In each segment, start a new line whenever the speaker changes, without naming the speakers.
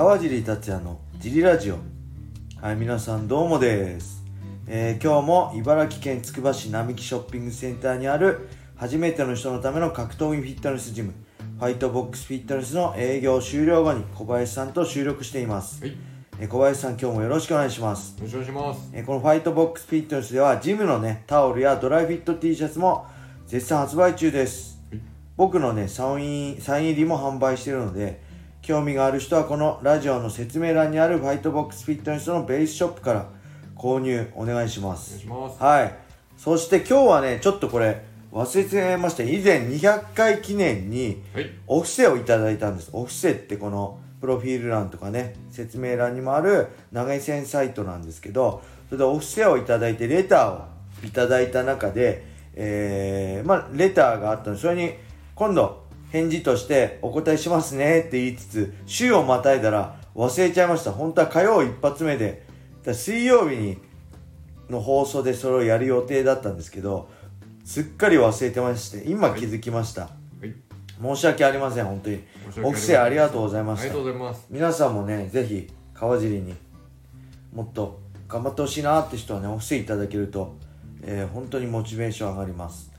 川尻達也のジリラジオ。はい皆さんどうもです、えー今日も茨城県つくば市並木ショッピングセンターにある初めての人のための格闘技フィットネスジムファイトボックスフィットネスの営業終了後に小林さんと収録しています、
はい、よ
えー小林さん今日もよろしくお願いします。
ろしくお願いします。
えーこのファイトボックスフィットネスではジムのねタオルやドライフィット T シャツも絶賛発売中です。
はい。
僕のねサインサイン入りも販売しているので興味がある人はこのラジオの説明欄にあるファイトボックスフィットネスのベースショップから購入お願いしま
お願い
す。
します。
はい。そして今日はねちょっとこれ忘れてました以前200回記念に
はい、
お布施をいただいたんです。お布施ってこのプロフィール欄とかね説明欄にもある投げ銭サイトなんですけどそれでお布施をいただいてレターをいただいた中でえー、まあレターがあったのでそれに今度返事としてお答えしますねって言いつつ週をまたいだら忘れちゃいました。本当は火曜一発目で水曜日にの放送でそれをやる予定だったんですけどすっかり忘れてまして今気づきました、
はい、
申し訳ありません本当に。お布施ありがとうございました。
ありがとうございます。
皆さんもねぜひ川尻にもっと頑張ってほしいなって人はねお布施いただけると、えー本当にモチベーション上がります。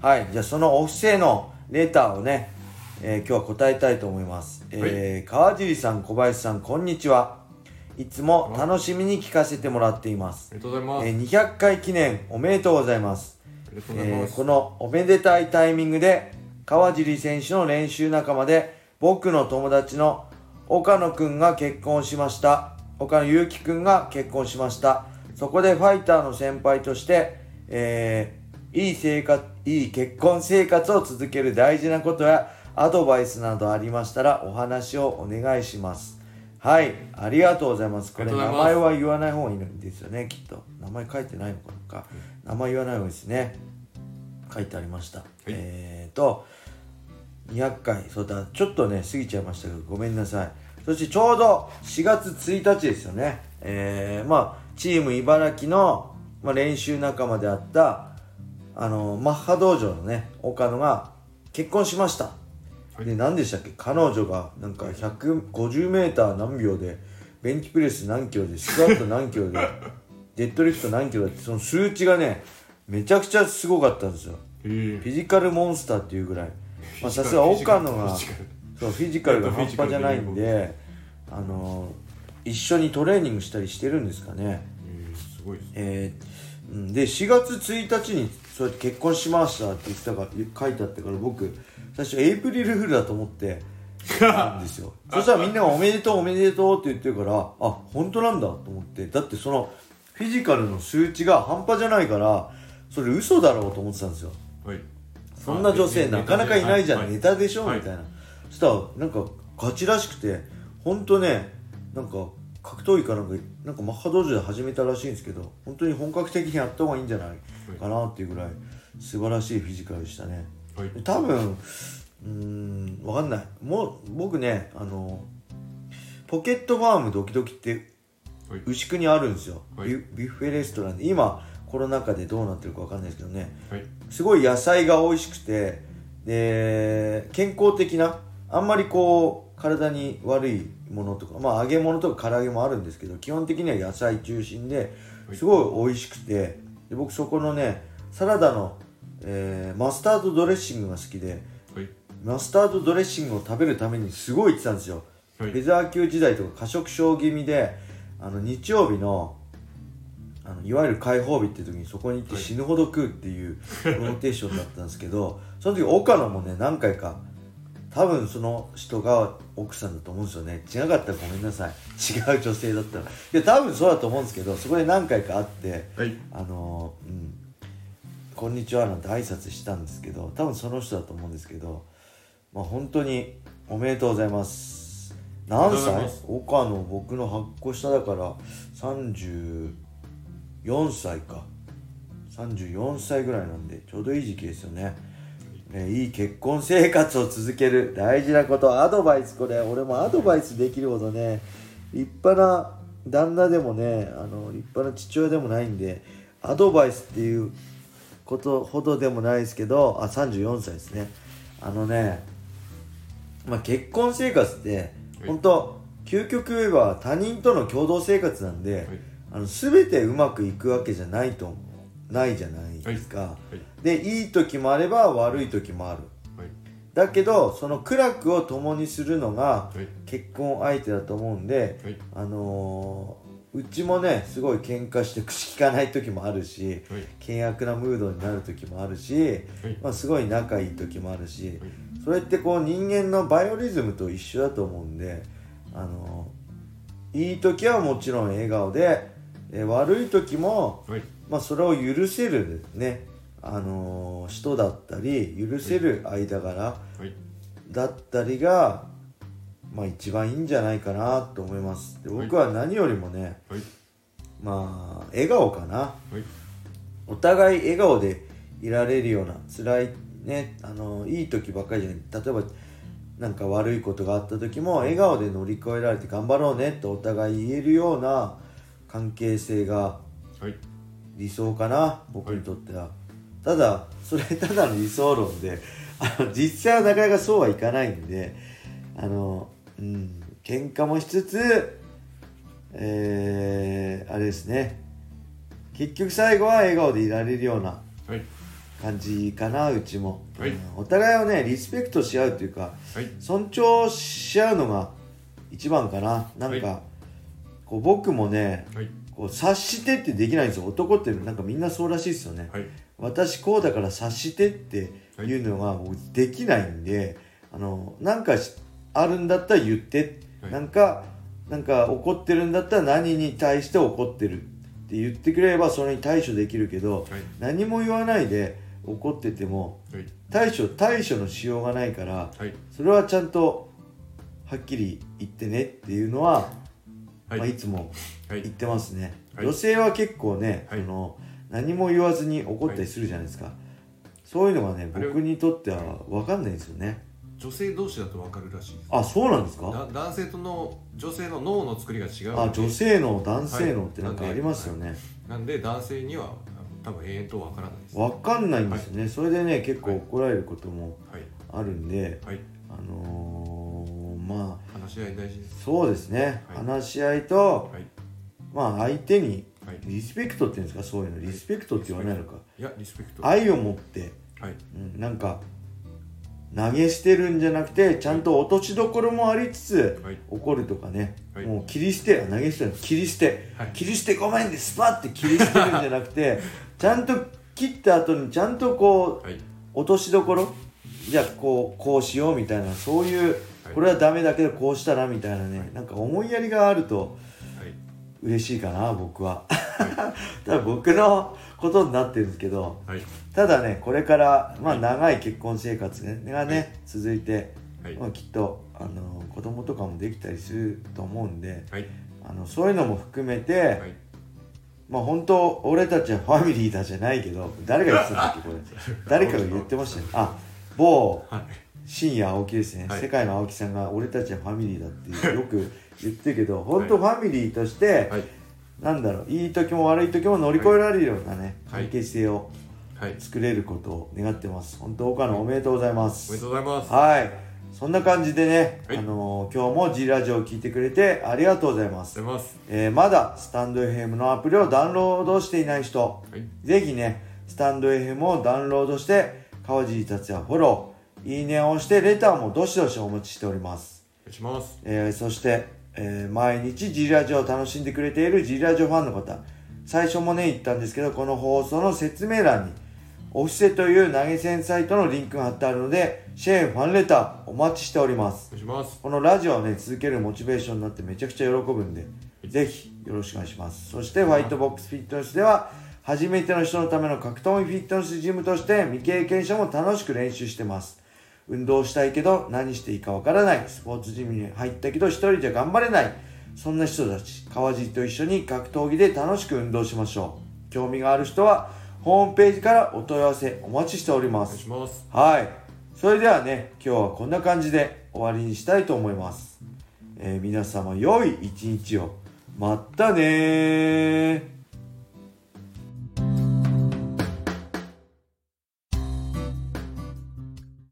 はい。じゃあそのお布施のレターをね、えー今日は答えたいと思います、えー川尻さん小林さんこんにちは。いつも楽しみに聞かせてもらっています。
あ、りがとうございます。
えー200回記念おめでとうございます。えーこのおめでたいタイミングで川尻選手の練習仲間で僕の友達の岡野くんが結婚しました。岡野祐希くんが結婚しました。そこでファイターの先輩として、えーいい生活いい結婚生活を続ける大事なことやアドバイスなどありましたらお話をお願いします。はい。ありがとうございます。これ名前は言わない方がいいんですよねきっと。名前書いてないのか。な名前言わない方がいいですね。書いてありました、えーと200回そうだ。ちょっとね過ぎちゃいましたけどごめんなさい。そしてちょうど4月1日ですよね。えー、まあチーム茨城の、まあ、練習仲間であったあのマッハ道場のね岡野が結婚しました、
はい
で何でしたっけ？彼女がなんか 150m 何秒でベンチプレス何キロでスクワット何キロで デッドリフト何キロだってその数値がねめちゃくちゃすごかったんですよ。
え。ー
フィジカルモンスターっていうぐらい。まあさすが岡野が
フィジカル。
そうフィジカルが半端じゃないんであの一緒にトレーニングしたりしてるんですかね。
えーすごいですね。
えーうんで4月1日にそうやって結婚しましたって言ってたから書いてあったから僕最初エイプリルフールだと思ってたんですよ。そしたらみんなが「おめでとうおめでとう」って言ってるからあ本当なんだと思って。だってそのフィジカルの数値が半端じゃないからそれ嘘だろうと思ってたんですよ。
はい。
そんな女性なかなかいないじゃん、
はい。
ネタでしょ、
はい。
みたいな。そしたらなんかガチらしくて本当ねなんか格闘技かなんかなんかマッハ道場で始めたらしいんですけど本当に本格的にやった方がいいんじゃないかなっていうぐらい素晴らしいフィジカルでしたね。
はい。
多分うーんわかんない。もう僕ねあのポケットファームドキドキって
はい。
牛久にあるんですよ、
はい。
ビュッフェレストランで。今コロナ禍でどうなってるかわかんないですけどね。
はい。
すごい野菜が美味しくてで健康的なあんまりこう体に悪いものとかまあ揚げ物とか唐揚げもあるんですけど基本的には野菜中心で
はい。
すごい美味しくてで僕そこのねサラダの、えーマスタードドレッシングが好きで
はい。
マスタードドレッシングを食べるためにすごい行ってたんですよ。
はい。
フェザー級時代とか過食症気味であの日曜日のあのいわゆる解放日って時にそこに行って
はい
死ぬほど食うっていうローテーションだったんですけどその時岡野もね何回か多分その人が奥さんだと思うんですよね。違かったらごめんなさい。違う女性だったら。いや多分そうだと思うんですけどそこで何回か会って
はい。
あのーうん「こんにちは」なんて挨拶したんですけど多分その人だと思うんですけどまあ本当におめでとうございます。何歳？岡野僕の8個下だから34歳か。34歳ぐらいなんでちょうどいい時期ですよねねいい結婚生活を続ける。大事なこと。アドバイスこれ。俺もアドバイスできるほどね立派な旦那でもねあの立派な父親でもないんでアドバイスっていうことほどでもないですけどあ34歳ですね。あのねまあ結婚生活って
はい。
本当究極言えば他人との共同生活なんで、
はい。
あの全てうまくいくわけじゃないとないじゃないですか、
はい
でいい時もあれば悪い時もある。
はい。
だけどその苦楽を共にするのが
はい。
結婚相手だと思うんで、
はい。
あのーうちもねすごい喧嘩して口聞かない時もあるし
はい。
険悪なムードになる時もあるし、
はい。
まあ、すごい仲いい時もあるし、
はい。
それってこう人間のバイオリズムと一緒だと思うんで、あのいい時はもちろん笑顔で、え悪い時も、
はい。
まあ、それを許せるね、あの人だったり許せる間柄
はい。
だったりが、まあ、一番いいんじゃないかなと思います。で
はい。
僕は何よりもね、
はい。
まあ笑顔かな。
はい。
お互い笑顔でいられるような辛いねあのいい時ばっかりじゃない。例えばなんか悪いことがあった時も笑顔で乗り越えられて頑張ろうねとお互い言えるような関係性が
はい。
理想かな僕にとっては、ただそれただの理想論であの実際はなかなかそうはいかないんであのうん喧嘩もしつつえー、あれですね。結局最後は笑顔でいられるような
はい。
感じかなうちも、
はい。
うんお互いをねリスペクトし合うというか
はい。
尊重し合うのが一番かな。なんか、
はい。
こう僕もね
はい。
こう察してってできないんですよ。男ってなんかみんなそうらしいですよね、
はい
私こうだから察してっていうのが僕できないんで、あのなんかしあるんだったら言って、
はい。
なんかなんか怒ってるんだったら何に対して怒ってるって言ってくれればそれに対処できるけど、
はい。
何も言わないで怒ってても
はい。
対処対処のしようがないから
はい。
それはちゃんとはっきり言ってねっていうのは、
はい。
まあ、いつも
はい。
言ってますね、
はい。
女性は結構ね、
はい。
その何も言わずに怒ったりするじゃないですか、そういうのがね僕にとっては分かんないんですよね。
女性同士だと分かるらしいです。
あそうなんですか？
だ男性との女性の脳の作りが違う
あ女性の男性の
はい
ってなんかありますよね、
なんで男性には多分永遠と分からないです。
分かんないんですよね、それでね結構怒られることも
はい。
あるんで
はい。
あのーまあ
話し合い大事です。
そうですね、
はい。
話し合いと
はい。
まあ相手に
はい。
リスペクトっていうんですか？そういうの。リスペクトって言わないのか。
いやリスペクト。
愛を持って。
はい。
うん、なんか投げ捨てるんじゃなくてちゃんと落としどころもありつつ
はい。
怒るとかね、
はい。
もう切り捨て投げ捨てる切り捨て、
はい。
切り捨てごめんでスパッて切り捨てるんじゃなくて ちゃんと切った後にちゃんとこう
はい。
落としどころ？じゃあこうこうしようみたいな。そういう
はい。
これはダメだけどこうしたらみたいなね。なんか思いやりがあると
はい
嬉しいかな僕は。ただ僕のことになってるんですけど
はい。
ただねこれから、まあ、
はい。
長い結婚生活、ね、がね、
はい。
続いて、
はい。
まあ、きっとあの子供とかもできたりすると思うんで
はい。
あのそういうのも含めて、
はい。
まあ本当俺たちはファミリーだじゃないけど誰が言ってたんだっけこれ。誰かが言ってましたよ。あ某
はい
深夜青木ですね、
はい。
世界の青木さんが俺たちはファミリーだって よく言ってるけど本当ファミリーとして、
はい。
なんだろういい時も悪い時も乗り越えられるようなね、
はい。
関係性を
はい。
作れることを願ってます。本当岡野おめでとうございま
おめ
す
でとうございます。
はい。そんな感じでね、
はい。
あのー今日も G ラジオを聞いてくれてありがとうございます、
ます。
えーまだスタンド FM のアプリをダウンロードしていない人
はい。
ぜひねスタンド FM をダウンロードして川尻達也フォローいいねを押してレターもどしどしお待ちしております。
お願いします。
えーそして、えー毎日 G ラジオを楽しんでくれている G ラジオファンの方。最初もね言ったんですけどこの放送の説明欄にオフィセという投げ銭サイトのリンクが貼ってあるのでシェーンファンレターお待ちしております。
ます。
このラジオをね続けるモチベーションになってめちゃくちゃ喜ぶんでぜひよろしくお願いします。そしてホワイトボックスフィットネスでは初めての人のための格闘技フィットネスジムとして未経験者も楽しく練習してます運動したいけど何していいかわからないスポーツジムに入ったけど一人じゃ頑張れないそんな人たち川尻と一緒に格闘技で楽しく運動しましょう興味がある人はホームページからお問い合わせお待ちしておりま
お願い
す
します
はい。それではね、今日はこんな感じで終わりにしたいと思います。えー皆様良い一日を。まったねー。